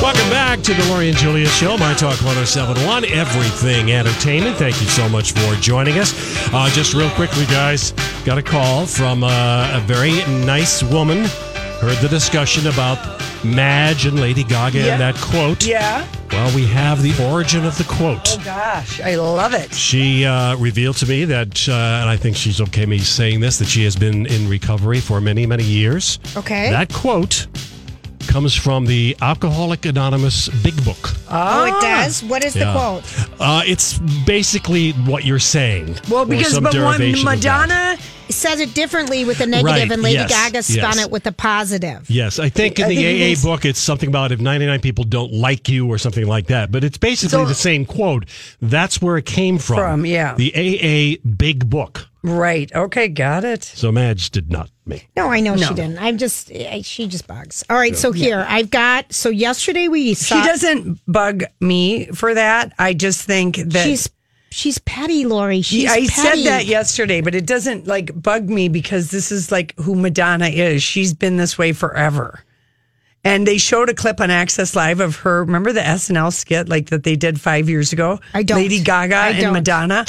Welcome back to the Lori and Julia Show, My Talk 1071, Everything Entertainment. Thank you so much for joining us. Uh, just real quickly, guys, got a call from uh, a very nice woman. Heard the discussion about Madge and Lady Gaga Yeah. and that quote. Yeah. Well, we have the origin of the quote. Oh gosh, I love it. She uh, revealed to me that, uh, and I think she's okay me saying this, that she has been in recovery for many, many years. Okay. That quote comes from the Alcoholic Anonymous Big Book. oh, it does. What is Yeah. the quote? Uh, it's basically what you're saying. Well, because but one derivation of that. Madonna, It says it differently with the negative, Right, and Lady yes, Gaga spun yes. it with the positive. Yes, I think in I the think AA means- book, it's something about if 99 people don't like you or something like that. But it's basically So- the same quote. That's where it came from. From, yeah. The AA Big Book. right? Okay, got it. So Madge did not make. No, I know No. she didn't. I'm just, I, she just bugs. All right, so here I've got. So yesterday we saw. She doesn't bug me for that. I just think that She's she's petty, Lori. She's I petty. said that yesterday, but it doesn't like bug me because this is like who Madonna is. She's been this way forever. And they showed a clip on Access Live of her. Remember the SNL skit like that they did five years ago? I don't. Lady Gaga I and don't. Madonna.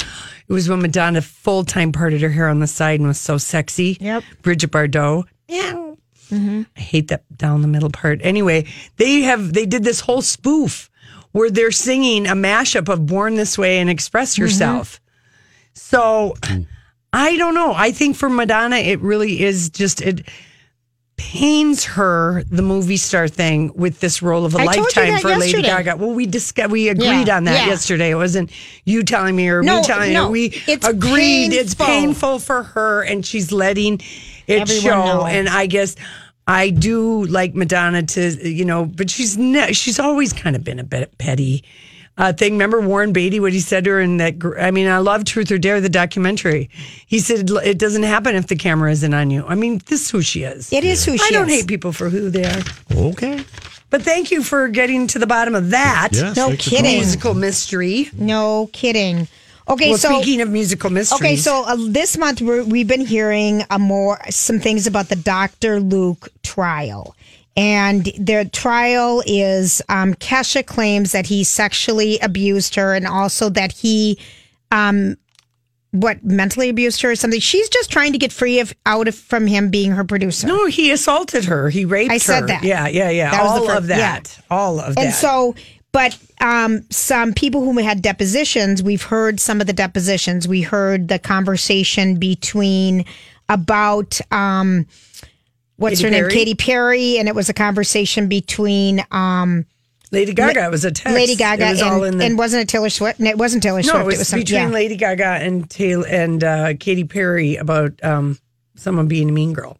It was when Madonna full time parted her hair on the side and was so sexy. Yep. Brigitte Bardot. Yeah. I hate that down the middle part. Anyway, they have they did this whole spoof where they're singing a mashup of "Born This Way" and "Express mm-hmm. Yourself." So I don't know. I think for Madonna, it really is just it pains her the movie star thing with this role of a I lifetime for Lady. Gaga. Well, we discussed, we agreed Yeah, on that yeah. yesterday. It wasn't you telling me or No, me telling no, you. We it's agreed. It's painful. painful for her, and she's letting it Everyone show. know. And I guess. I do like Madonna to, you know, but she's ne- she's always kind of been a bit petty uh, thing. Remember Warren Beatty, what he said to her in that? gr- I mean, I love Truth or Dare, the documentary. He said it doesn't happen if the camera isn't on you. I mean, this is who she is. It is who she is. I don't is. hate people for who they are. Okay. But thank you for getting to the bottom of that Yes, No kidding. calling. musical mystery. No kidding. Okay, Well, so speaking of musical mysteries, Okay, so uh, this month we're, we've been hearing uh, more some things about the Dr. Luke trial. And their trial is um, Kesha claims that he sexually abused her and also that he, um, what, mentally abused her or something. She's just trying to get free of out of from him being her producer. no, he assaulted her. He raped I said her. that. Yeah, yeah, yeah. That was the All fir- of that. All of that. And so, but um, some people who had depositions, we've heard some of the depositions. We heard the conversation between about um, what's Katy her name, Perry? Katy Perry, and it was a conversation between um, Lady Gaga it was a text. Lady Gaga It was and, all in the, and wasn't it Taylor Swift? No, it wasn't Taylor Swift. no, it was, some- between yeah. Lady Gaga and Taylor and uh, Katy Perry about um, someone being a mean girl.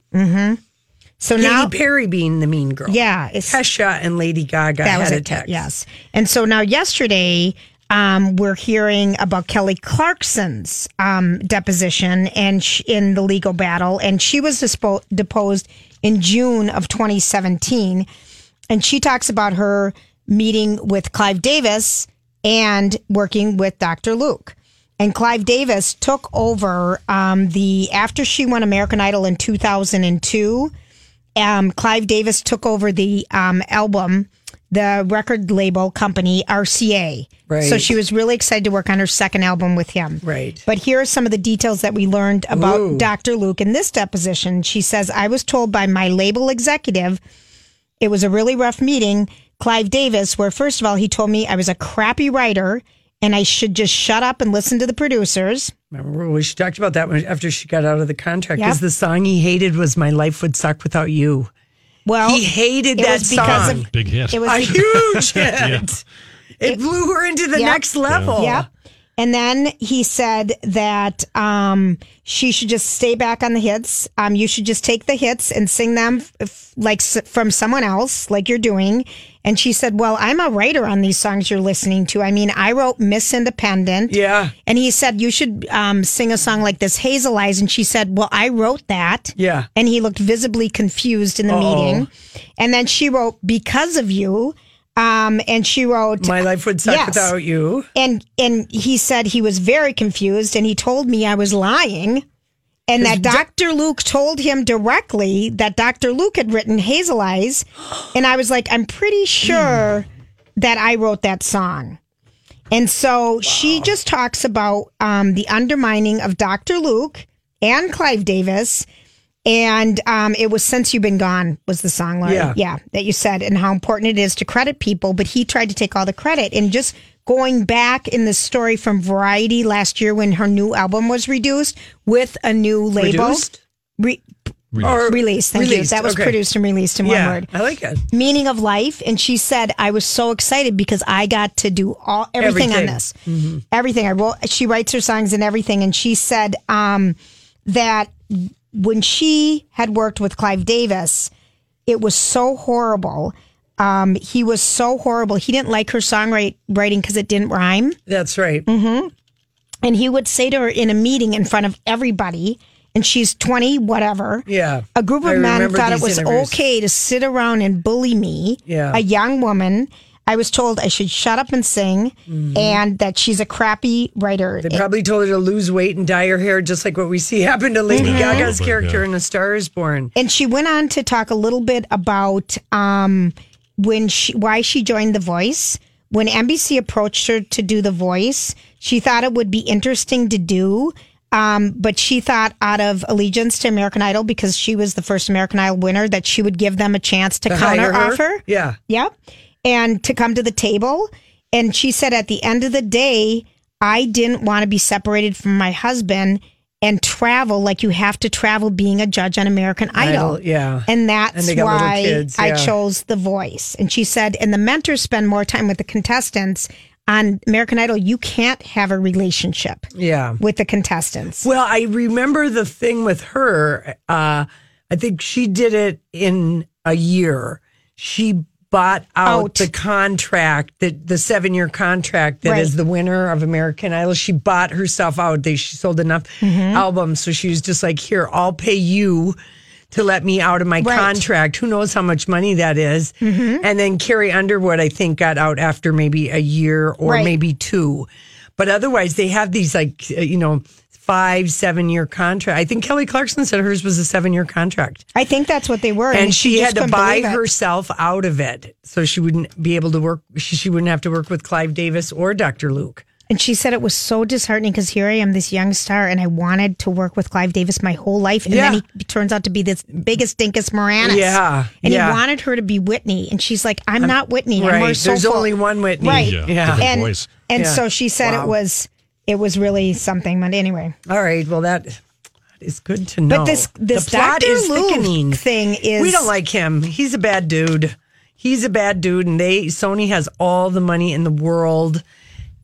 So Katy now, Perry being the mean girl. yeah, Kesha and Lady Gaga that was had a text. Yes. And so now yesterday, um, we're hearing about Kelly Clarkson's um, deposition and sh- in the legal battle, and she was dispo- deposed in June of 2017, and she talks about her meeting with Clive Davis and working with Dr. Luke. And Clive Davis took over um, the after she won American Idol in 2002 um, Clive Davis took over the um, album, the record label company RCA. Right. So she was really excited to work on her second album with him. Right. But here are some of the details that we learned about Ooh. Dr. Luke in this deposition. She says, I was told by my label executive it was a really rough meeting. Clive Davis, where first of all, he told me I was a crappy writer and I should just shut up and listen to the producers. Remember, we she talked about that when, after she got out of the contract. Yep. Because the song he hated was "My Life Would Suck Without You." Well, He hated it that was because song. of Big hit. it was A huge hit. It blew her into the Yep. next level. Yep. And then he said that um, she should just stay back on the hits. Um, you should just take the hits and sing them f- like s- from someone else, like you're doing. And she said, Well, I'm a writer on these songs you're listening to. I mean, I wrote Miss Independent. Yeah. And he said, You should um, sing a song like this, Hazel Eyes. And she said, Well, I wrote that. Yeah. And he looked visibly confused in the meeting. And then she wrote, Because of You. Um, and she wrote, My life would suck Yes. without you. and and he said he was very confused and he told me I was lying and that Dr. Luke told him directly that Dr. Luke had written Hazel Eyes and I was like I'm pretty sure that I wrote that song. And so she just talks about um, the undermining of Dr. Luke and Clive Davis. And um, it was Since You've Been Gone was the song. Yeah. yeah, that you said, and how important it is to credit people. But he tried to take all the credit. And just going back in the story from Variety last year when her new album was reduced with a new label. Reduced? Re- Or released, thank you. released, That was okay. produced and released in Yeah, one word I like it. meaning of life and she said i was so excited because i got to do all everything, on Everything. this everything i wrote she writes her songs and everything and she said um, that when she had worked with clive davis it was so horrible um, he was so horrible he didn't like her songwriting because it didn't rhyme That's right. Mm-hmm. and he would say to her in a meeting in front of everybody and she's 20 whatever Yeah. a group of I men thought it was interviews. okay to sit around and bully me, Yeah. a young woman. I was told I should shut up and sing, and that she's a crappy writer. Mm-hmm. They probably told her to lose weight and dye her hair, just like what we see happen to Lady Mm-hmm. Gaga's Probably, character yeah. in A Star Is Born. and she went on to talk a little bit about um, when she why she joined The Voice. When NBC approached her to do The Voice, she thought it would be interesting to do. Um, but she thought out of allegiance to American Idol because she was the first American Idol winner that she would give them a chance to, To counter hire her? offer. Yeah. Yep. And to come to the table. And she said, at the end of the day, I didn't want to be separated from my husband and travel like you have to travel being a judge on American Idol. Idol, yeah. And that's And they got little why kids, I chose The Voice. And she said, and the mentors spend more time with the contestants. On American Idol, you can't have a relationship Yeah. with the contestants. Well, I remember the thing with her. Uh, I think she did it in a year. She bought out, Out. the contract, the, the seven year contract that is Right. the winner of American Idol. She bought herself out. They she sold enough Mm-hmm. albums, so she was just like, "Here, I'll pay you." To let me out of my Right. Mm-hmm. contract. Who knows how much money that is? And then Carrie Underwood, I think, got out after maybe a year or Right. maybe two. But otherwise, they have these like, uh, you know, five, seven year contract. I think Kelly Clarkson said hers was a seven year contract. I think that's what they were. And she just had to buy herself out of it. So she wouldn't be able to work, she, she wouldn't have to work with Clive Davis or Dr. Luke. And she said it was so disheartening because here I am, this young star, and I wanted to work with Clive Davis my whole life. And Yeah. then he turns out to be this biggest dinkus Moranis. Yeah, And yeah. he wanted her to be Whitney. And she's like, I'm, not Whitney. I'm more Right. There's soulful." only one Whitney. Right. Yeah, Yeah. And, voice. and Yeah. so she said Wow. it was it was really something. But anyway. All right. Well, that is good to know. But this this the plot Dr. is Luke thickening. thing is we don't like him. He's a bad dude. He's a bad dude, and they Sony has all the money in the world,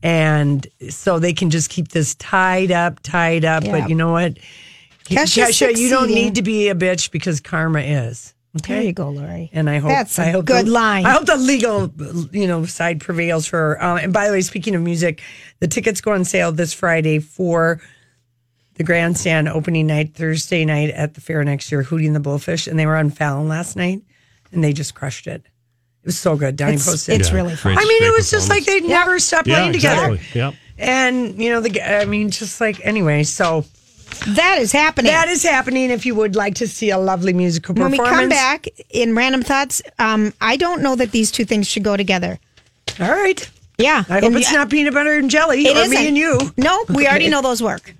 and so they can just keep this tied up, tied up. Yeah. But you know what, Kesha's Kesha, you don't need to be a bitch because karma is. There you go, Lori. And I hope That's a I hope good the, line. I hope the legal, you know, side prevails for her. Um, and by the way, speaking of music, the tickets go on sale this Friday for the grandstand opening night, Thursday night at the fair next year, Hootie and the Blowfish, and they were on Fallon last night, and they just crushed it. It was so good. Donnie It's- posted. it's Yeah, really fun. I mean, it was just like performance. they never stopped yeah, playing together. Yep. And you know, the I mean, just like anyway. So That is happening. that is happening. If you would like to see a lovely musical performance. when we come back in random thoughts, um, I don't know that these two things should go together. all right. Yeah, I hope And it's the- not peanut butter and jelly It or isn't. me and you. No, we already know those work.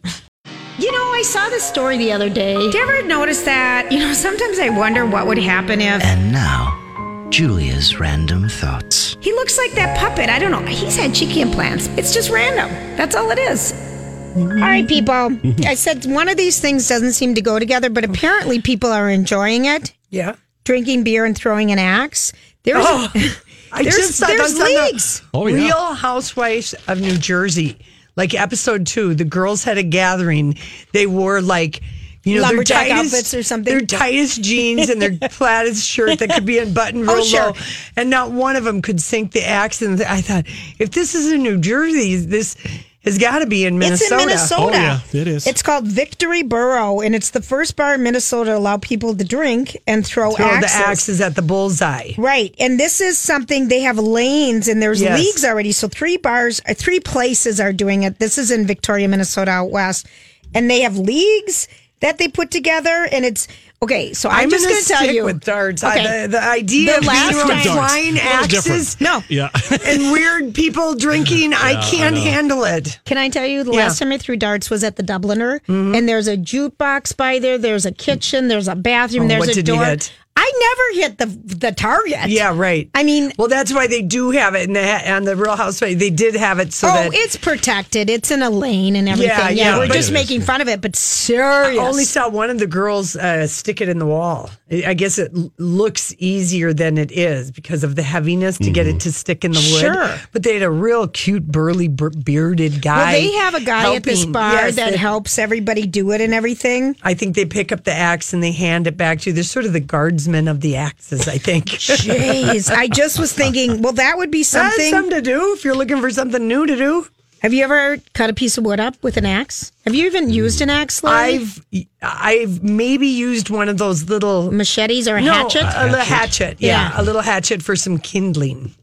You know, I saw this story the other day. Did you ever notice that? You know, sometimes I wonder what would happen if And now, Julia's random thoughts. he looks like that puppet. I don't know. He's had cheeky implants. It's just random. That's all it is. All right, people. I said one of these things doesn't seem to go together, but apparently people are enjoying it. Yeah. Drinking beer and throwing an axe. There's Oh, I There's- just saw there's those on the. Oh, yeah. Real Housewives of New Jersey. Like episode two, the girls had a gathering. They wore like, you know, their Lumberjack tightest, outfits or something? Their tightest jeans and their plaidest shirt that could be unbuttoned oh, real Oh, sure. low. And not one of them could sink the axe. And I thought, if this is in New Jersey, this has got to be in Minnesota. It's in Minnesota. Oh, yeah, it is. It's called Victory Borough, and it's the first bar in Minnesota to allow people to drink and throw, Throw axes. the axes at the bullseye. Right, and this is something they have lanes, and there's Yes. leagues already. So three bars, uh, three places are doing it. This is in Victoria, Minnesota, out west, and they have leagues that they put together, and it's okay. So I'm, I'm, just gonna tell you with darts. I- Okay. the, the idea The of last being around time- flying A little different. axes No. Yeah. and weird people drinking, I can't handle it. Can I tell you the Yeah. last time I threw darts was at the Dubliner, mm-hmm. and there's a jukebox by there. There's a kitchen. There's a bathroom. Oh, there's what a did you door. Hit? I never hit the the target. Yeah, right. I mean, Well, that's why they do have it in the on the Real Housewives. They did have it so oh, that it's protected. It's in a lane and everything. Yeah, Yeah, yeah, we're just making fun of it, but serious. I only saw one of the girls uh, stick it in the wall. I I guess it looks easier than it is because of the heaviness to get it to stick in the wood. Sure. But they had a real cute, burly, bur- bearded guy. well, they have a guy at this helping. bar Yes, that they- helps everybody do it and everything. I think they pick up the axe and they hand it back to you. They're sort of the of the axes, I think. Jeez, I just was thinking, well, that would be That's something. something to do if you're looking for something new to do. Have you ever cut a piece of wood up with an axe? Have you even used an axe, Larry? I've I've maybe used one of those little machetes or a no, hatchet? a little hatchet. Yeah, Yeah. a little hatchet for some kindling.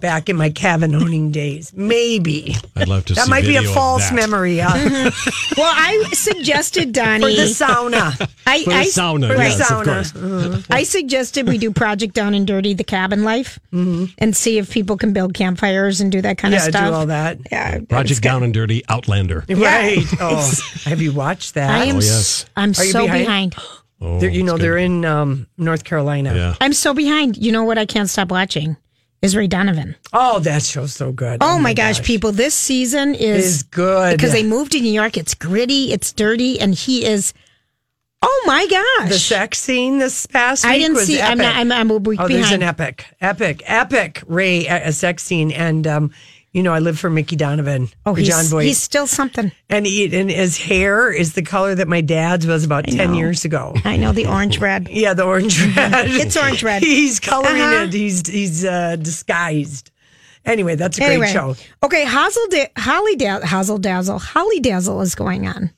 Back in my cabin owning days, maybe I'd love to that see might be a false memory uh, well, I suggested Donnie for the sauna. I, For the I, sauna, For the yes, of sauna. course. I suggested we do Project Down and Dirty, the cabin life, and see if people can build campfires and do that kind Mm-hmm. Yeah, of stuff. do all that. Yeah, Project Down and Dirty Outlander. Right. Oh, have you watched that? I am. Oh, yes. I'm Are so behind? behind. Oh, They're- you know, it's they're in um, North Carolina. Yeah. I'm so behind. You know what? I can't stop watching. Is Ray Donovan? Oh, that show's so good. Oh, my gosh, people! This season is Is good. because they moved to New York. It's gritty, it's dirty, and he is. Oh my gosh! The sex scene this past week I didn't was see. I'm epic. not. I'm, I'm a week Oh, there's an epic, epic, epic Ray a, a sex scene, and um, you know I live for Mickey Donovan, oh, he's, John Boy, he's still something. and he, and his hair is the color that my dad's was about ten know. years ago. I know the orange red. Yeah, the orange red. It's orange red. He's coloring Uh-huh. it. He's he's uh, disguised. Anyway, that's a Anyway, great show. okay, Hazel da- Holly da- Hazel Dazzle Holidazzle is going on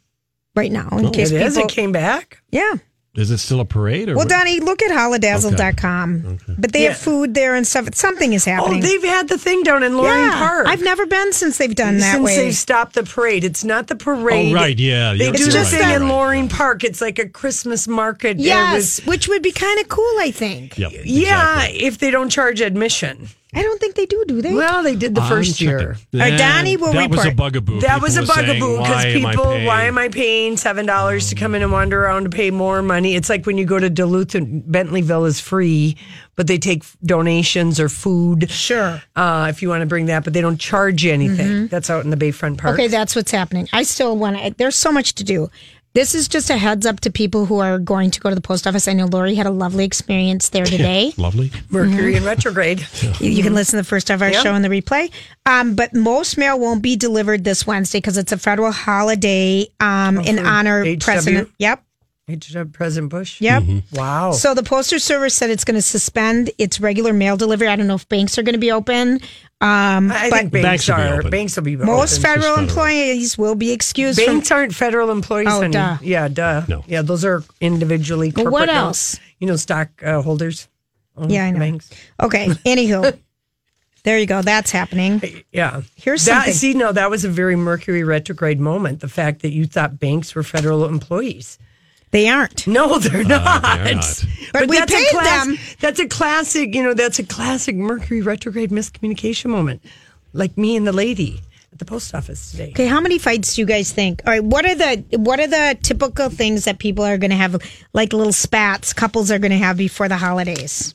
right now. In case It is. people, It came back. yeah. Is it still a parade? Or Well, Donnie, look at holidazzle.com. But they have food there and stuff. Something is happening. Oh, happening. they've had the thing down in Loring yeah, Park. I've never been since they've done that since way. they've stopped the parade. It's not the oh, parade. Oh, right, yeah, They do you're the right, thing you're in right. Loring Park. It's like a Christmas market. yes, with- which would be kind of cool, I think. Yep, yeah, if they don't charge admission. I don't think they do, do they? Well, they did the I'm first checking. year. Or Donnie will that was a bugaboo. That was a People were saying, bugaboo because "Why am people, why am I paying seven dollars to come in and wander around to pay more money? It's like when you go to Duluth and Bentleyville is free, but they take donations or food. Sure. Uh, if you want to bring that, but they don't charge you anything. That's out in the Bayfront Park. Okay, that's what's happening. I still want to. There's so much to do. This is just a heads up to people who are going to go to the post office. I know Lori had a lovely experience there today. Lovely. Mercury in retrograde. You, you can listen to the first of our Yeah. show in the replay. Um, but most mail won't be delivered this Wednesday because it's a federal holiday um, in honor of HW? President. Yep. H- President Bush. Yep. Wow. So the Postal Service said it's going to suspend its regular mail delivery. I don't know if banks are going to be open. Um, I but think banks, Banks will be are. open. Banks will be most federal federal. employees will be excused from. Banks aren't federal employees, Oh, honey. duh. Yeah, duh. No. Yeah, those are individually Well, corporate. what now. else? You know, stock uh, holders. Yeah, I know. Banks. Okay. Anywho, there you go. That's happening. Yeah. Here's that. something. See, no, that was a very Mercury retrograde moment. The fact that you thought banks were federal employees. They aren't. No, they're uh, not. they're not. But we that's a paid class- them. That's a classic. You know, that's a classic Mercury retrograde miscommunication moment. Like me and the lady at the post office today. Okay, how many fights do you guys think? All right, what are the what are the typical things that people are going to have, like little spats, couples are going to have before the holidays?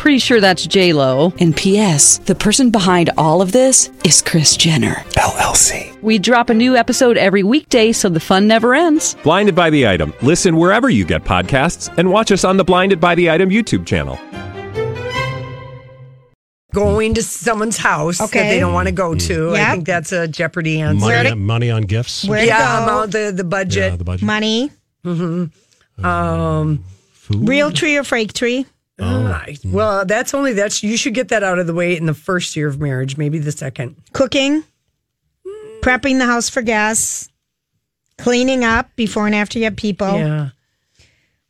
Pretty sure that's J Lo. And P.S. The person behind all of this is Kris Jenner LLC. We drop a new episode every weekday, so the fun never ends. Blinded by the item. Listen wherever you get podcasts, and watch us on the Blinded by the Item YouTube channel. Going to someone's house that Okay. they don't want to go to. I think that's a Jeopardy answer. Money, money on gifts. Where yeah, go? amount the the budget. Yeah, the budget. Money, Um, Food. real tree or fake tree? I- well, that's only that's you should get that out of the way in the first year of marriage, maybe the second. Cooking, prepping the house for guests, cleaning up before and after you have people. Yeah.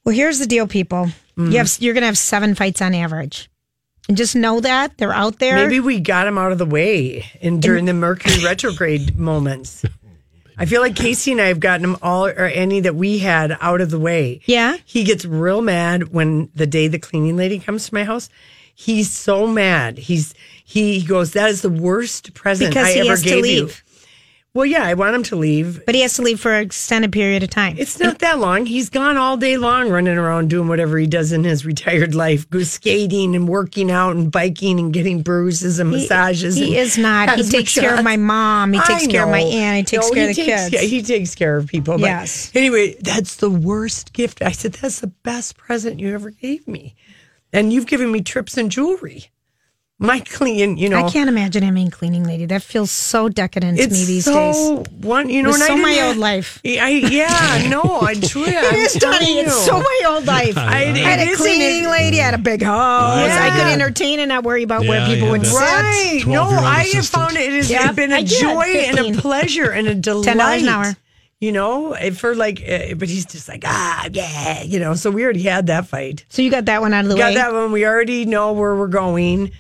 Well, here's the deal, people. You have you're gonna have seven fights on average, and just know that they're out there. Maybe we got them out of the way in during the Mercury retrograde moments. I feel like Casey and I have gotten them all or any that we had out of the way. Yeah. He gets real mad when the day the cleaning lady comes to my house. He's so mad. He's he goes, That is the worst present because I he ever has gave to you. Well, yeah, I want him to leave. but he has to leave for an extended period of time. It's not that long. He's gone all day long running around doing whatever he does in his retired life, go skating and working out and biking and getting bruises and massages. He and is not. He takes care of my mom. He takes care of my aunt. He takes No, care of the takes- kids. yeah, he takes care of people. But Yes. Anyway, that's the worst gift. I said, that's the best present you ever gave me. And you've given me trips and jewelry. My clean, you know. I can't imagine him being cleaning lady. That feels so decadent to me these so days. one, you know, It's and so my didn't- old life. I, yeah, no, I truly, It I'm is, telling Donnie. It's so my old life. I, it had a cleaning and it- lady. I had a big house. I could entertain and not worry about where people yeah, would that's- sit. Right. No, 12-year-old I have found it has Yep, been a I did. joy and a pleasure and a delight. $10 an hour. You know, eh, for like, uh, but he's just like, ah, yeah, you know. So we already had that fight. So you got that one out of the Got way. that one. We already know where we're going.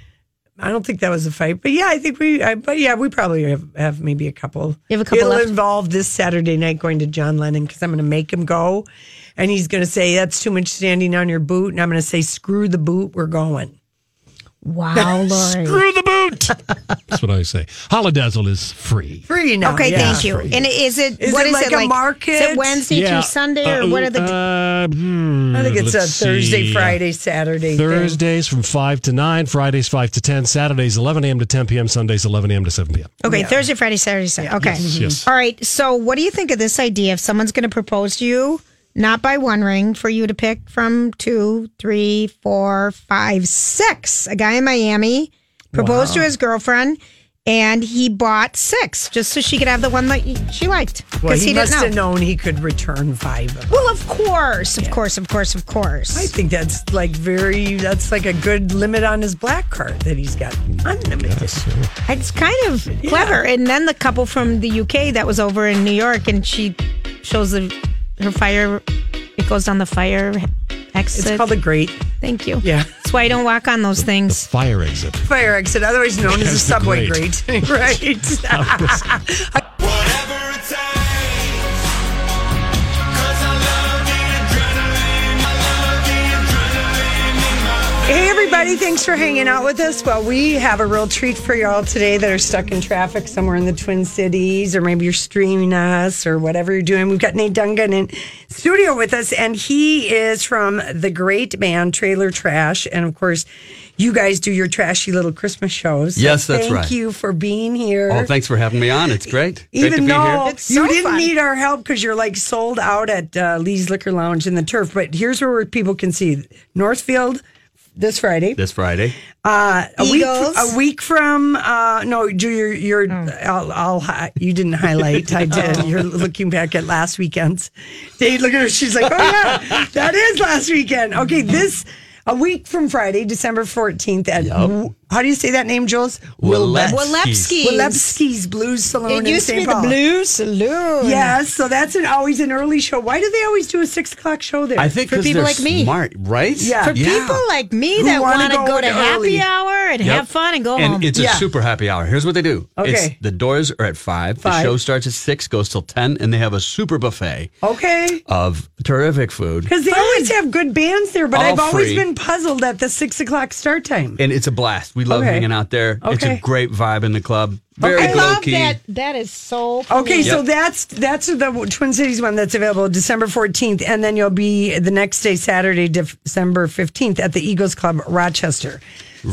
I don't think that was a fight, but yeah, I think we. I, but yeah, we probably have, have maybe a couple. You have a couple It'll left? involve this Saturday night going to John Lennon because I'm going to make him go, and he's going to say that's too much standing on your boot, and I'm going to say screw the boot, we're going. Wow, Lori. Screw the boot. That's what I say. Holidazzle is free. Free now. Okay, yeah. thank you. And is it Is what it is like it a like? market? Is it Wednesday through Sunday, or what are the? Uh, hmm, I think it's a Thursday, see. Friday, Saturday. thing. Thursdays from 5 to 9, Fridays 5 to 10, Saturdays 11 a.m. to 10 p.m., Sundays 11 a.m. to 7 p.m. okay, Thursday, Friday, Saturday, Sunday. Okay, Yes, yes. all right. So, what do you think of this idea? If someone's going to propose to you, not buy one ring, for you to pick from two, three, four, five, six. A guy in Miami proposed to his girlfriend. And he bought six just so she could have the one that she liked because Well, he, he, must didn't have know. known he could return five of them. Well, of course, of course, of course, of course. I think that's like very, that's like a good limit on his black card that he's got unlimited. It's kind of clever. And then the couple from the UK that was over in New York, and she shows the her fire. It goes down the fire exit. It's called a grate. Thank you. Yeah. That's why I don't walk on those things. Fire exit. Fire exit, otherwise known as a As the subway grate. grate. right. everybody, thanks for hanging out with us. Well, we have a real treat for y'all today that are stuck in traffic somewhere in the Twin Cities, or maybe you're streaming us or whatever you're doing. We've got Nate Dungan in studio with us, and he is from the great band Trailer Trash. And of course, you guys do your trashy little Christmas shows. So Yes, that's thank right. you for being here. Oh, thanks for having me on. It's great. great Even to be though here. It's you so didn't fun. need our help because you're like sold out at uh, Lee's Liquor Lounge in the turf. But here's where people can see Northfield, this Friday. This Friday. Uh, a week, Eagles. a week from uh, no, Ju, you're, you're I'll, I'll, you didn't highlight. I did. You're looking back at last weekend's. Dave, look at her. She's like, oh yeah, that is last weekend. Okay, this a week from Friday, December fourteenth at Yup. How do you say that name, Jules? Wilebski's. Wilebski's. Wilebski's Blues Saloon It in used to be Paul. the Blues Saloon. Yes, so that's an, always an early show. Why do they always do a six o'clock show there? I think For 'cause people they're like me. smart, right? Yeah. For Yeah. people like me Who that wanna go go, in to early. happy hour and Yep. have fun and go and home. it's a Yeah. super happy hour. Here's what they do. Okay. It's, the doors are at five. The show starts at six, goes till ten, and they have a super buffet okay. of terrific food. Because they always have good bands there, but All I've always free. been puzzled at the six o'clock start time. And it's a blast. We love Okay. hanging out there. It's a Okay. great vibe in the club. Very I low love key. that. That is so. Cool. Okay, so Yep. that's that's the Twin Cities one that's available December 14th, and then you'll be the next day, Saturday, December 15th, at the Eagles Club Rochester.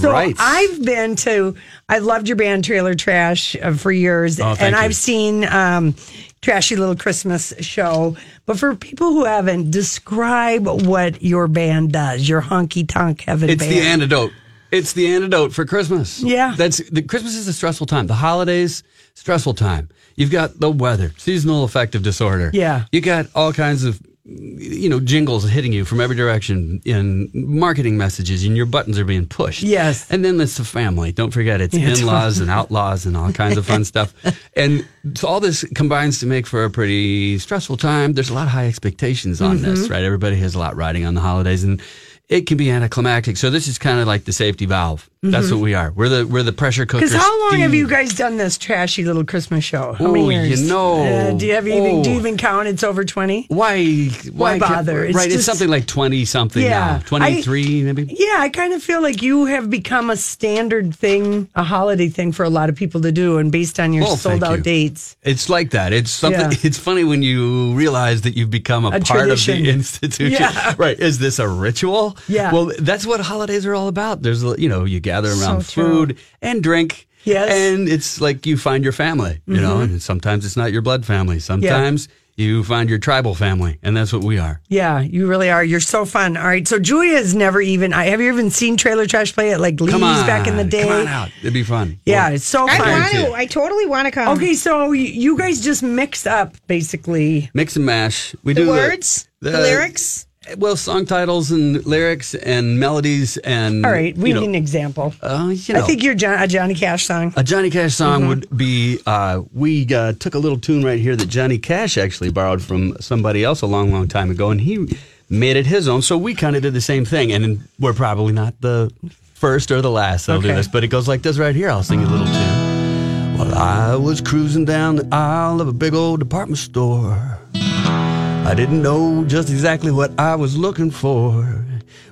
So Right. I've been to, I've loved your band Trailer Trash uh, for years, Oh, thank and you. I've seen um, Trashy Little Christmas Show. But for people who haven't, describe what your band does, your honky tonk heaven It's band. the antidote. It's the antidote for Christmas. Yeah. That's the Christmas is a stressful time. The holidays, stressful time. You've got the weather, seasonal affective disorder. Yeah. You got all kinds of you know jingles hitting you from every direction in marketing messages and your buttons are being pushed. Yes. And then it's the family. Don't forget it's Yeah, in-laws and outlaws and all kinds of fun stuff. And so all this combines to make for a pretty stressful time. There's a lot of high expectations on Mm-hmm. this, right? Everybody has a lot riding on the holidays and it can be anticlimactic. So this is kind of like the safety valve. That's what we are. We're the we're the pressure cooker. Because Mm-hmm. how long have you guys done this trashy little Christmas show? How Oh, you know. Uh, do you have even, do you Oh. even count? It's over twenty. Why? Why ca- bother? It's right, it's something like twenty something Yeah. now. Twenty three maybe. Yeah, I kind of feel like you have become a standard thing, a holiday thing for a lot of people to do, and based on your Well, sold out you. dates. It's like that. It's something. Yeah. It's funny when you realize that you've become a, A part tradition. of the institution. Yeah. Right? Is this a ritual? Yeah. Well, that's what holidays are all about. There's, you know, you gather around So true. food and drink. Yes. And it's like you find your family. You know, mm-hmm. and sometimes it's not your blood family. Sometimes you find your tribal family, and that's what we are. Yeah, you really are. You're so fun. All right, so Julia has never even. I have you even seen Trailer Trash play at like Lee's Come on, back in the day? Come on out. It'd be fun. Yeah, Well, it's so I fun. want to. I totally want to come. Okay, so you guys just mix up basically. mix and mash. We The do words, the, lyrics. Well, song titles and lyrics and melodies and. All right, we you know, need an example. Uh, you know, I think you're John, a Johnny Cash song. a Johnny Cash song Mm-hmm. would be. Uh, we uh, took a little tune right here that Johnny Cash actually borrowed from somebody else a long, long time ago, and he made it his own. So we kind of did the same thing, and we're probably not the first or the last that'll do Okay. this, but it goes like this right here. I'll sing you a little tune. Well, I was cruising down the aisle of a big old department store. I didn't know just exactly what I was looking for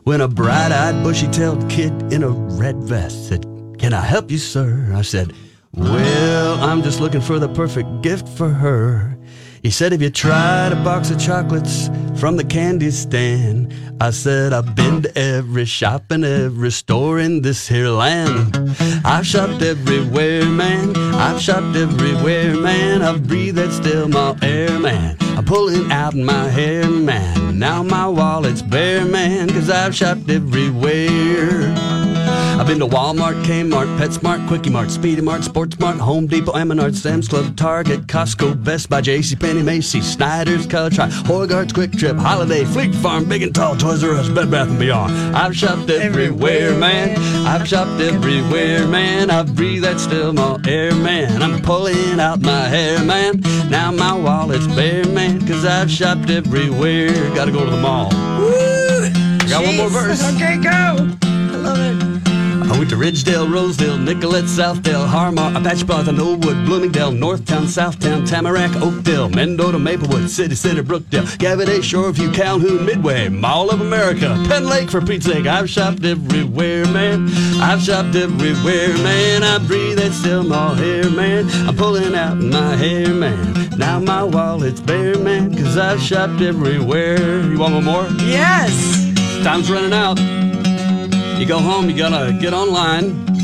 when a bright eyed, bushy tailed kid in a red vest said, Can I help you, sir? I said, Well, I'm just looking for the perfect gift for her. He said, Have you tried a box of chocolates from the candy stand? I said, I've been to every shop and every store in this here land. I've shopped everywhere, man. I've shopped everywhere, man. I've breathed that still my air, man. I'm pulling out my hair, man. Now my wallet's bare, man, cause I've shopped everywhere. I've been to Walmart, Kmart, PetSmart, Quickie Mart, Speedy Mart, Sports Mart, Home Depot, Menards, Sam's Club, Target, Costco, Best Buy, JCPenney, Macy's, Snyder's, Color Try, Hoigaard's, Quick Trip, Holiday, Fleet Farm, Big and Tall, Toys R Us, Bed Bath & Beyond. I've shopped everywhere, man. I've shopped everywhere, man. I breathe that still my air, man. I'm pulling out my hair, man. Now my wallet's bare, man, cause I've shopped everywhere. Gotta go to the mall. Woo! Got one more verse. Okay, go. I love it. I went to Ridgedale, Rosedale, Nicollet, Southdale, Harmar, Apache Bluff, Knollwood, Bloomingdale, Northtown, Southtown, Tamarack, Oakdale, Mendota, Maplewood, City Center, Brookdale, Gaviidae, Shoreview, Calhoun, Midway, Mall of America, Penn Lake, for Pete's sake. I've shopped everywhere, man. I've shopped everywhere, man. I breathe that still my hair, man. I'm pulling out my hair, man. Now my wallet's bare, man, cause I've shopped everywhere. You want one more? Yes. Time's running out. You go home, you gotta get online.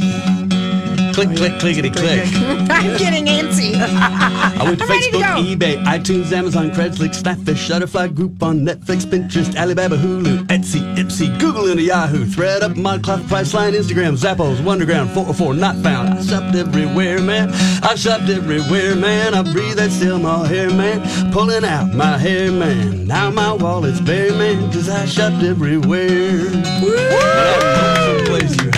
Click, click, clickety, click. I'm getting antsy. I went to I'm ready to Facebook, eBay, iTunes, Amazon, Craigslist, Snapfish, Shutterfly, Groupon, Netflix, Pinterest, Alibaba, Hulu, Etsy, Ipsy, Google into Yahoo, ThredUp, ModCloth, Priceline, Instagram, Zappos, Wonderground, 404, not found. I shopped everywhere, man. I shopped everywhere, man. I breathe that still my hair, man. Pulling out my hair, man. Now my wallet's bare, man, cause I shopped everywhere. Someplace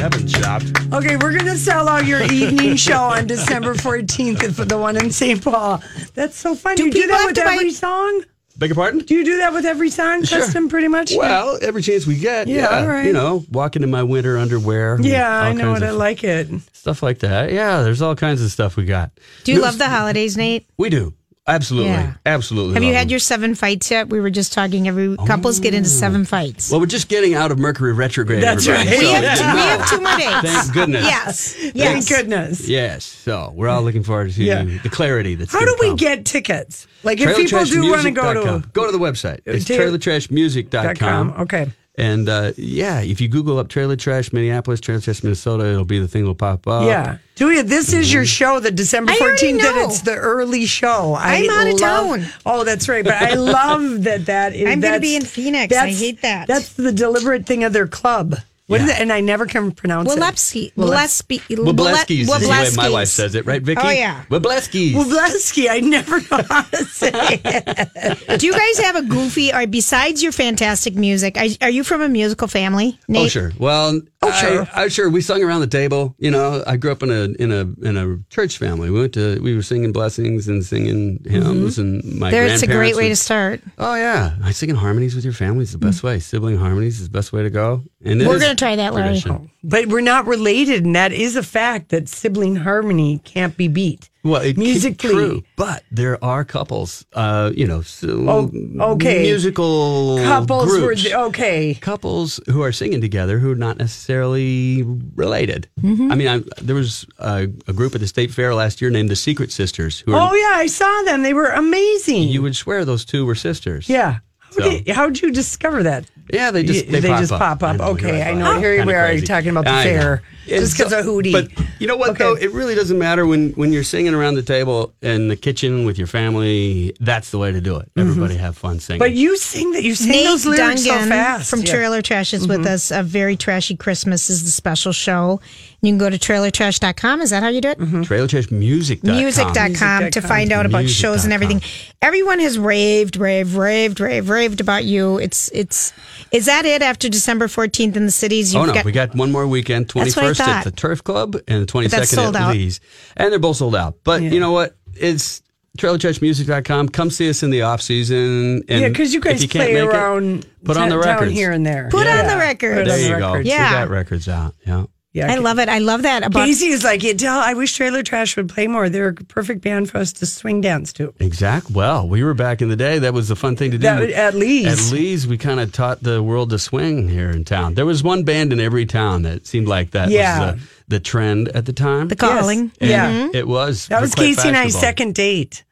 you haven't shopped. Okay, we're going to sell out your evening show on December 14th for the one in St. Paul. That's so funny. Do you do that have with to buy- every song? Beg your pardon? Do you do that with every song, Sure. custom, pretty much? Well, every chance we get. Yeah, all right. You know, walking in my winter underwear. Yeah, I know kinds it. I like it. Stuff like that. Yeah, there's all kinds of stuff we got. Do you No, love the holidays, Nate? We do. Absolutely. Yeah. Absolutely. Have you had them. your seven fights yet? We were just talking. Every couples get into seven fights. Well, we're just getting out of Mercury retrograde. That's everybody. right. we, So- have, we have two more days. Thank goodness. Yes. Thank Yes. goodness. Yes. So we're all looking forward to Yeah. the clarity that's How do we come. get tickets? Like if people do want to go to go to the website. It's Ta- trailertrashmusic.com. Okay. And uh, yeah, if you Google up Trailer Trash Minneapolis, Trailer Trash Minnesota, it'll be the thing will pop up. yeah. Julia, this is your show, the December I already 14th, and know. it's the early show. I I'm out of love- town. Oh, that's right. But I love that that is. I'm gonna be in Phoenix. I hate that. That's the deliberate thing of their club. What is Yeah. it? And I never can pronounce it. Wilebski. Wilep- Wilebski. Wableski's is the way my wife says it, right, Vicky? Oh, yeah. Wableski's. Wableski. I never know how to say it. Do you guys have a goofy, or besides your fantastic music, are, are you from a musical family? Nate? Oh sure. Well, Oh, I- sure. I, sure. We sung around the table. You know, I grew up in a in a in a church family. We went to we were singing blessings and singing hymns and mm-hmm. my There, it's a great grandparents way to start. Oh yeah, I singing harmonies with your family is the best mm. way. Sibling harmonies is the best way to go. And We're gonna try that, Larry. But we're not related, and that is a fact that sibling harmony can't be beat. Well, it Musically. true, but there are couples. Uh, you know, so Oh, okay. musical Couples were groups. the, okay. couples who are singing together who are not necessarily related. Mm-hmm. I mean, I, there was a, a group at the state fair last year named the Secret Sisters. Who are, Oh yeah, I saw them. They were amazing. you would swear those two were sisters. yeah. How So- did, how'd you discover that? Yeah, they just they, they pop just up. pop up. I know, Okay, I know. right. Here Kinda we are crazy. talking about the I know. fair. Just It's 'cause of Hootie. But you know what Okay. though, it really doesn't matter when when you're singing around the table in the kitchen with your family. That's the way to do it. Mm-hmm. Everybody have fun singing. But you sing that you sing Nate those lyrics Dungan so fast from Yeah. Trailer Trash is with mm-hmm. us. A very trashy Christmas is the special show. You can go to trailertrash.com. Is that how you do it? Mm-hmm. TrailerTrashMusic.com. Music.com to find out about shows and everything. Everyone has raved, raved, raved, raved, raved about you. It's it's is that it after December 14th in the cities? Oh You've no, we got one more weekend. Twenty That's what I first at the Turf Club and the 22nd that's sold at out. Lee's, and they're both sold out. But you know what? It's trailerchurchmusic.com. Come see us in the off season. And Yeah, because you guys you play make it, around put on t- the down records. here and there. Put on the records. Put There on the you go. records. We Yeah. got records out. Yeah. Yeah, I love it. I love that about Casey is like, yeah, tell, I wish Trailer Trash would play more. They're a perfect band for us to swing dance to. Exact. Well, we were back in the day. That was a fun thing to do. That- at least. At least we kind of taught the world to swing here in town. There was one band in every town that seemed like that Yeah. was the, the trend at the time. the calling. And Yeah. It was. That was quite Casey and I's second date.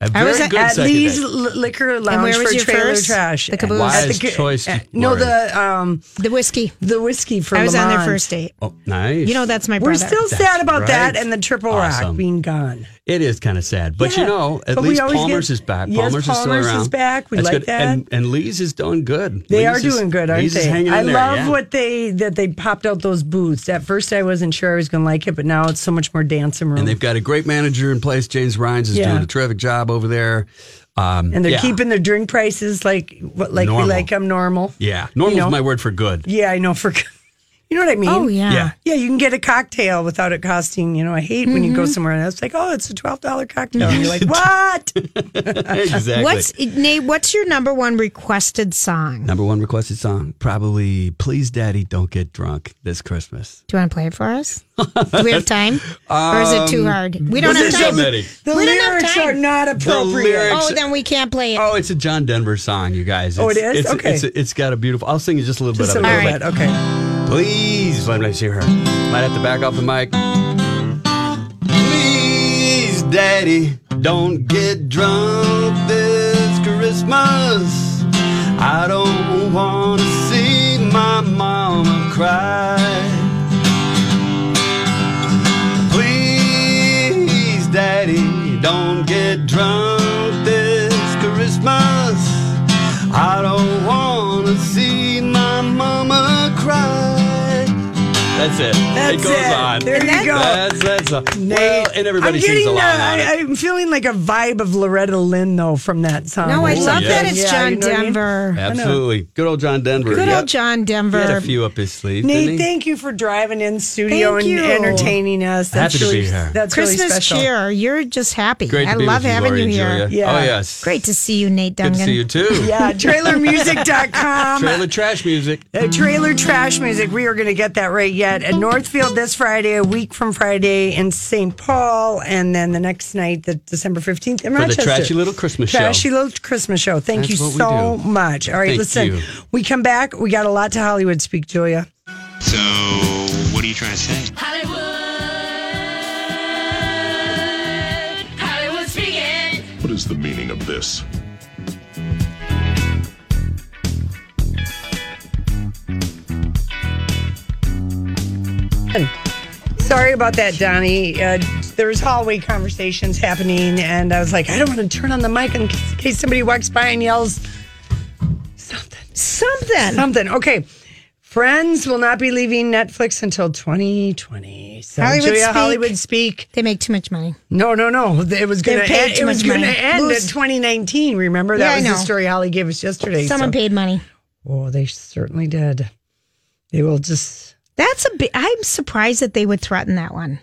A I was very at- good At second Lee's date. Liquor Lounge where was for your Trailer first? Trash. The Caboose? Wise At the- choice, uh, No, the um, The whiskey. the whiskey for I was on their first date. Oh, nice. You know that's my We're still That's sad about that and the Triple Rock being gone. It is kind of sad, but Yeah. you know, at But least Palmer's get- is back. Yes, Palmer's, Palmer's is is still around. back. We That's like good. that. And, and Lee's is doing good. They Lee's are is- doing good, aren't Lee's they? Is I love yeah. what they that they popped out those booths. At first, I wasn't sure I was going to like it, but now it's so much more dancing room. And they've got a great manager in place. James Rhines is Yeah. doing a terrific job over there. Um, and they're yeah. keeping their drink prices like what like we Normal. like them normal. Yeah, normal's You know? my word for good. Yeah, I know for you know what I mean. Oh yeah. Yeah. Yeah, you can get a cocktail without it costing. You know, I hate when Mm-hmm. you go somewhere and it's like, oh, it's a twelve dollar cocktail, and you're like, what? exactly. What's Nate? What's your number one requested song? number one requested song? Probably "Please, Daddy, Don't Get Drunk" this Christmas. Do you want to play it for us? Do we have time, or is it too hard? We don't have There's so time. The We don't have lyrics time. are not appropriate. lyrics- Oh, then we can't play it. Oh, it's a John Denver song, you guys. Oh, it is. It's, okay, it's, it's got a beautiful. I'll sing you just a little Just a bit of little it. All bit, okay. Please, let me see her. Might have to back off the mic. Please, Daddy, don't get drunk this Christmas. I don't want to see my mama cry. Please, Daddy, don't get drunk this Christmas. I don't want to see That's it. That's it goes it. on. There you go. That's that's a, Nate, well, and everybody I'm sings getting, along uh, on. I, am feeling like a vibe of Loretta Lynn though from that song. No, I Oh, love yeah. that it's Yeah, John you know what I mean? Denver. Absolutely. Good old John Denver. Good Yep. old John He Denver. had a few up his sleeve. Nate, didn't he? thank you for driving in studio Thank and you. entertaining us. That's Happy to be here. That's Christmas really special. cheer. You're just happy. Great to I be love with you, having Lori you here. Yeah. Oh yes. Great to see you, Nate Good to see you too. Yeah, trailermusic.com. Trailer trash music. Uh, trailer trash music. We are going to get that right yet. At Northfield this Friday, a week from Friday in St. Paul, and then the next night, the December 15th in For the Rochester. trashy little Christmas show. Trashy little Christmas show. Thank That's you what we so do. much. All right, Thank listen. you. We come back. We got a lot to Hollywood speak, Julia. So, what are you trying to say? Hollywood, Hollywood speaking. What is the meaning of this? Sorry about that, Donnie. Uh, there was hallway conversations happening, and I was like, I don't want to turn on the mic in case, in case somebody walks by and yells Something. something. Something. Okay. Friends will not be leaving Netflix until 2020. So Hollywood Julia, speak. Hollywood speak. They make too much money. No, no, no. It was going to end. It was going to end Lose- in 2019. Remember that Yeah, I was the know. story Holly gave us yesterday. Someone so- paid money. Oh, they certainly did. They will just. That's a bit. I'm surprised that they would threaten that one.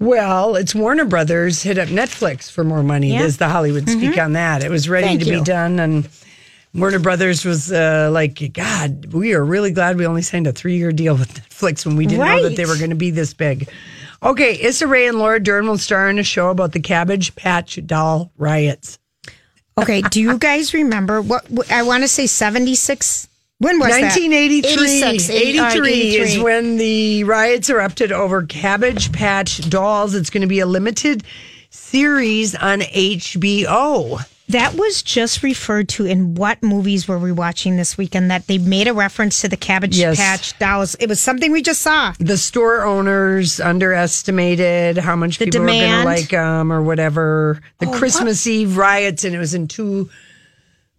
Well, it's Warner Brothers hit up Netflix for more money. Yeah. Is the Hollywood speak on that? It was ready Thank to you. be done, and Warner Brothers was uh, like, "God, we are really glad we only signed a three-year deal with Netflix when we didn't know that they were going to be this big." Okay, Issa Rae and Laura Dern will star in a show about the Cabbage Patch Doll riots. Okay. do you guys remember what, what I want to say? 76. When was that? 1983. 86, 83 all right, is when the riots erupted over Cabbage Patch Dolls. It's going to be a limited series on HBO. That was just referred to in what movies were we watching this weekend that they made a reference to the Cabbage Yes. Patch dolls. It was something we just saw. The store owners underestimated how much The people were going to like them or whatever. The Oh, Christmas Eve riots, and it was in two.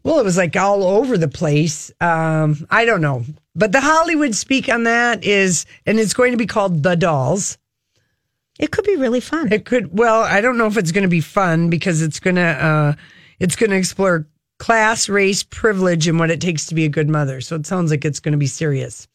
Well, it was like all over the place. Um, I don't know, but the Hollywood speak on that is, and it's going to be called The Dolls. It could be really fun. It could. Well, I don't know if it's going to be fun because it's going to uh, it's going to explore class, race, privilege, and what it takes to be a good mother. So it sounds like it's going to be serious,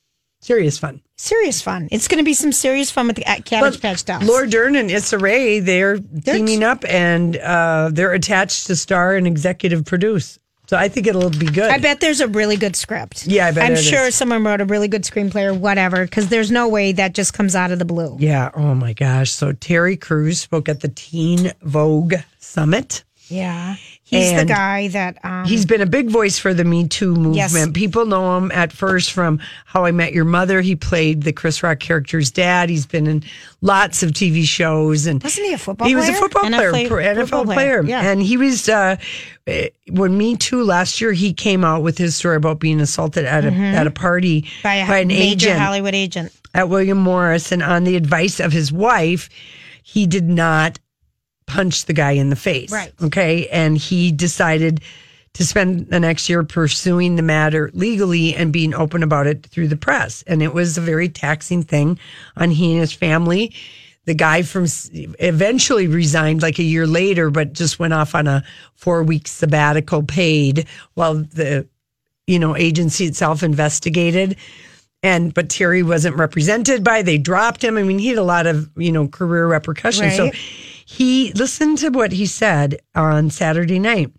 serious fun. serious fun. It's going to be some serious fun with the Cabbage But Patch dolls. Laura Dern and Issa Rae, they're teaming up and uh, they're attached to star and executive produce. So I think it'll be good. I bet there's a really good script. Yeah, I bet I'm sure is. someone wrote a really good screenplay or whatever, because there's no way that just comes out of the blue. Yeah. Oh my gosh. So Terry Crews spoke at the Teen Vogue Summit. Yeah. He's And the guy that um, He's been a big voice for the Me Too movement. Yes. People know him at first from How I Met Your Mother. He played the Chris Rock character's dad. He's been in lots of TV shows and wasn't he a football he was a football player, NFL pro- NFL football player. Yeah. And he was uh, eh, when Me Too last year. He came out with his story about being assaulted at a Mhm. at a party by a an major agent Hollywood agent. at William Morris, and on the advice of his wife, he did not punch the guy in the face. Right. Okay. And he decided to spend the next year pursuing the matter legally and being open about it through the press. And it was a very taxing thing on he and his family. The guy from eventually resigned like a year later, but just went off on a four week sabbatical paid while the, you know, agency itself investigated and but Terry wasn't represented by. They dropped him. I mean, he had a lot of you know career repercussions. So Right. He listened to what he said on Saturday night.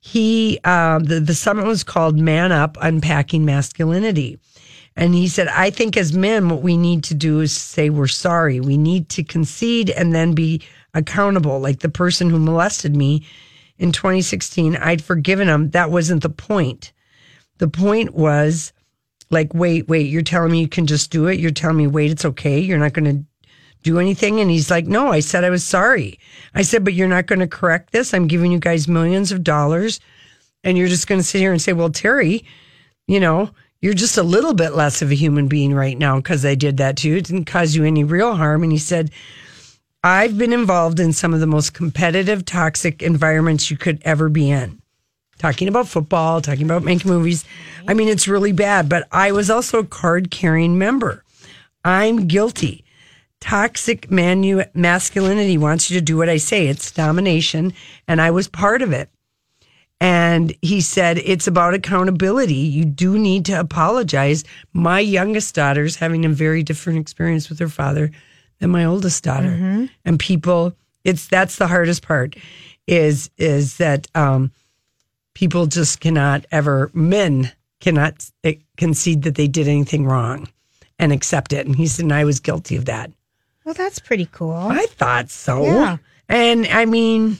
He um, the the summit was called "Man Up: Unpacking Masculinity." And he said, I think as men, what we need to do is say we're sorry. We need to concede and then be accountable. Like the person who molested me in 2016, I'd forgiven him. That wasn't the point. The point was like, wait, wait, you're telling me you can just do it? You're telling me, wait, it's okay. You're not going to do anything? And he's like, no, I said I was sorry. I said, but you're not going to correct this. I'm giving you guys millions of dollars. And you're just going to sit here and say, well, Terry, you know, you're just a little bit less of a human being right now because I did that to you. It didn't cause you any real harm. And he said, I've been involved in some of the most competitive, toxic environments you could ever be in. talking about football, talking about making movies. I mean, it's really bad, but I was also a card carrying member. I'm guilty. Toxic manu- masculinity wants you to do what I say. It's domination, and I was part of it. And he said, it's about accountability. You do need to apologize. My youngest daughter's having a very different experience with her father than my oldest daughter. And people, it's that's the hardest part is is that um, people just cannot ever men cannot eh, concede that they did anything wrong and accept it. And he said, and I was guilty of that. Well, that's pretty cool. I thought so. Yeah. And I mean,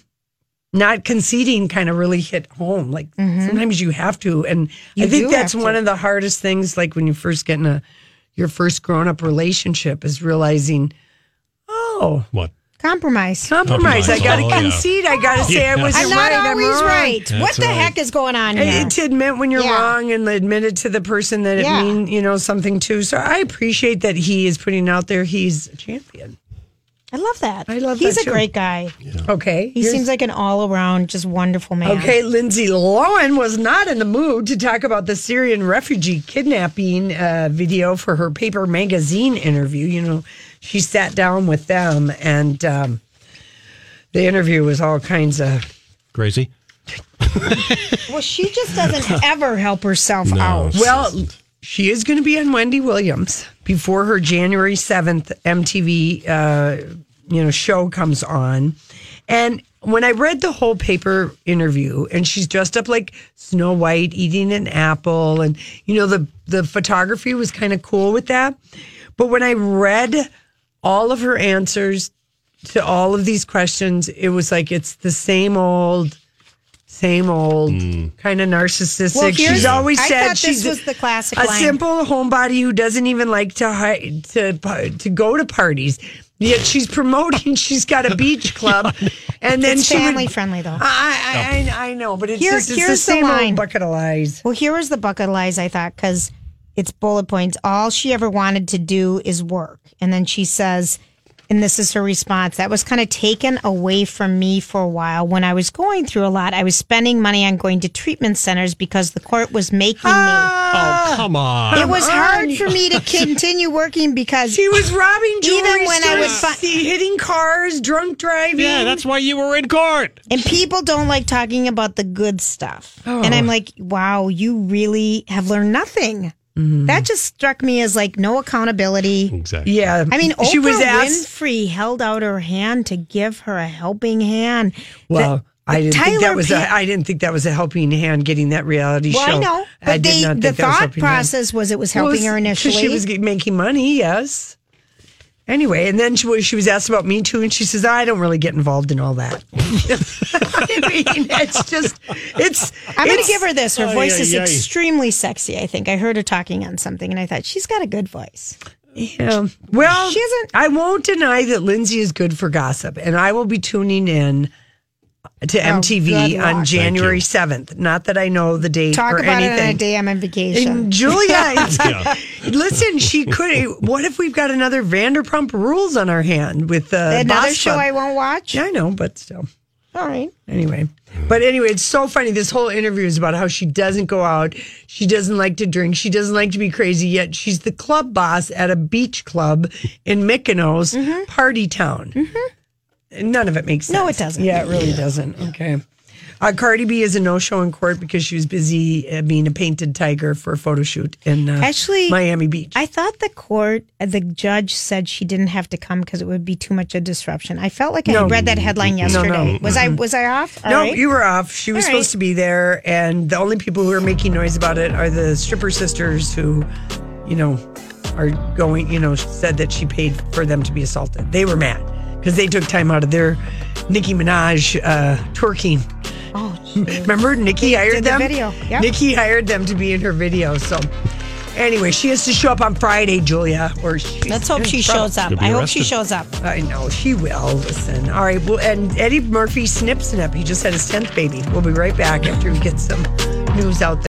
not conceding kind of really hit home. Like sometimes you have to. And Mm-hmm. You I think that's one of the hardest things, like when you first get in a your first grown up relationship is realizing, oh, What? Compromise. compromise. I got to Oh, yeah. concede. I got to say I wasn't I'm not right. I'm always wrong. right. what That's the right. heck is going on here? And to admit when you're Yeah. wrong and admit it to the person that Yeah. it mean you know something too. So I appreciate that he is putting out there he's a champion. I love that. I love He's that a too. great guy. Okay, He seems like an all around just wonderful man. Okay, Lindsay Lohan was not in the mood to talk about the Syrian refugee kidnapping uh, video for her paper magazine interview. You know, she sat down with them, and um, the interview was all kinds of. Crazy? Well, she just doesn't ever help herself out. Well, she is going to be on Wendy Williams before her January seventh MTV, uh, you know, show comes on, and when I read the whole paper interview, and she's dressed up like Snow White, eating an apple, and you know the the photography was kind of cool with that, but when I read all of her answers to all of these questions, it was like it's the same old. Same old mm. kind of narcissistic. Well, she's always I said thought this she's was the classic a line. simple homebody who doesn't even like to hi- to to go to parties. Yet she's promoting. She's got a beach club, and then it's she would- family friendly though. I, I, I, I know, but it's Here- just it's the here's the same line. old bucket of lies. Well, here was the bucket of lies I thought because it's bullet points. All she ever wanted to do is work. And then she says, and this is her response that was kind of taken away from me for a while when I was going through a lot. I was spending money on going to treatment centers because the court was making me ah. Oh, come on. It was hard for me to continue working because She was robbing jewelry even when I was fi- hitting cars, drunk driving. Yeah, that's why you were in court. And people don't like talking about the good stuff. Oh. And I'm like, wow, you really have learned nothing. Mm-hmm. That just struck me as like no accountability. Exactly. yeah. I mean, Oprah she was asked. Winfrey held out her hand to give her a helping hand. Well, The- I didn't think that was. Pe- A, I didn't think that was a helping hand getting that reality well, show. I know, but I did they, not the think was thought helping hand. process was it was Well, helping it's her 'cause initially. She was making money, yes. Anyway, and then she was, she was asked about Me Too, and she says, "I don't really get involved in all that." I mean, it's just, it's. I'm going to give her this. Her Ay, voice ay, is ay. extremely sexy. I think I heard her talking on something, and I thought she's got a good voice. Yeah. Well, She isn't- I won't deny that Lindsay is good for gossip, and I will be tuning in to Oh, MTV good on January seventh. Not that I know the date Talk or about anything. it on a day I'm on vacation. And Julia, it's- listen, she could. What if we've got another Vanderpump Rules on our hand with uh, Another Boss show Club? I won't watch. Yeah, I know, but still. All right. Anyway, but anyway, it's so funny. This whole interview is about how she doesn't go out. She doesn't like to drink. She doesn't like to be crazy. Yet she's the club boss at a beach club in Mykonos, Mm-hmm. party town. And None of it makes sense. No, it doesn't. Yeah, it really doesn't. Okay. Uh, Cardi B is a no show in court because she was busy uh, being a painted tiger for a photo shoot in uh, Actually, Miami Beach. I thought the court, uh, the judge said she didn't have to come because it would be too much of a disruption. I felt like I No. had read that headline No, yesterday. no. Was I was I off? All no, right. you were off. She was All supposed right. to be there, and the only people who are making noise about it are the stripper sisters who, you know, are going. You know, said that she paid for them to be assaulted. They were mad because they took time out of their Nicki Minaj uh, twerking. Oh, Remember, Nicki hired did the them. video. Yep. Nicki hired them to be in her video. So, anyway, she has to show up on Friday, Julia. Or she's Let's hope she trouble. shows up. Could be I hope she shows up. I know she will. Listen. All right. Well, and Eddie Murphy snip snip. He just had his tenth baby. We'll be right back after we get some news out there.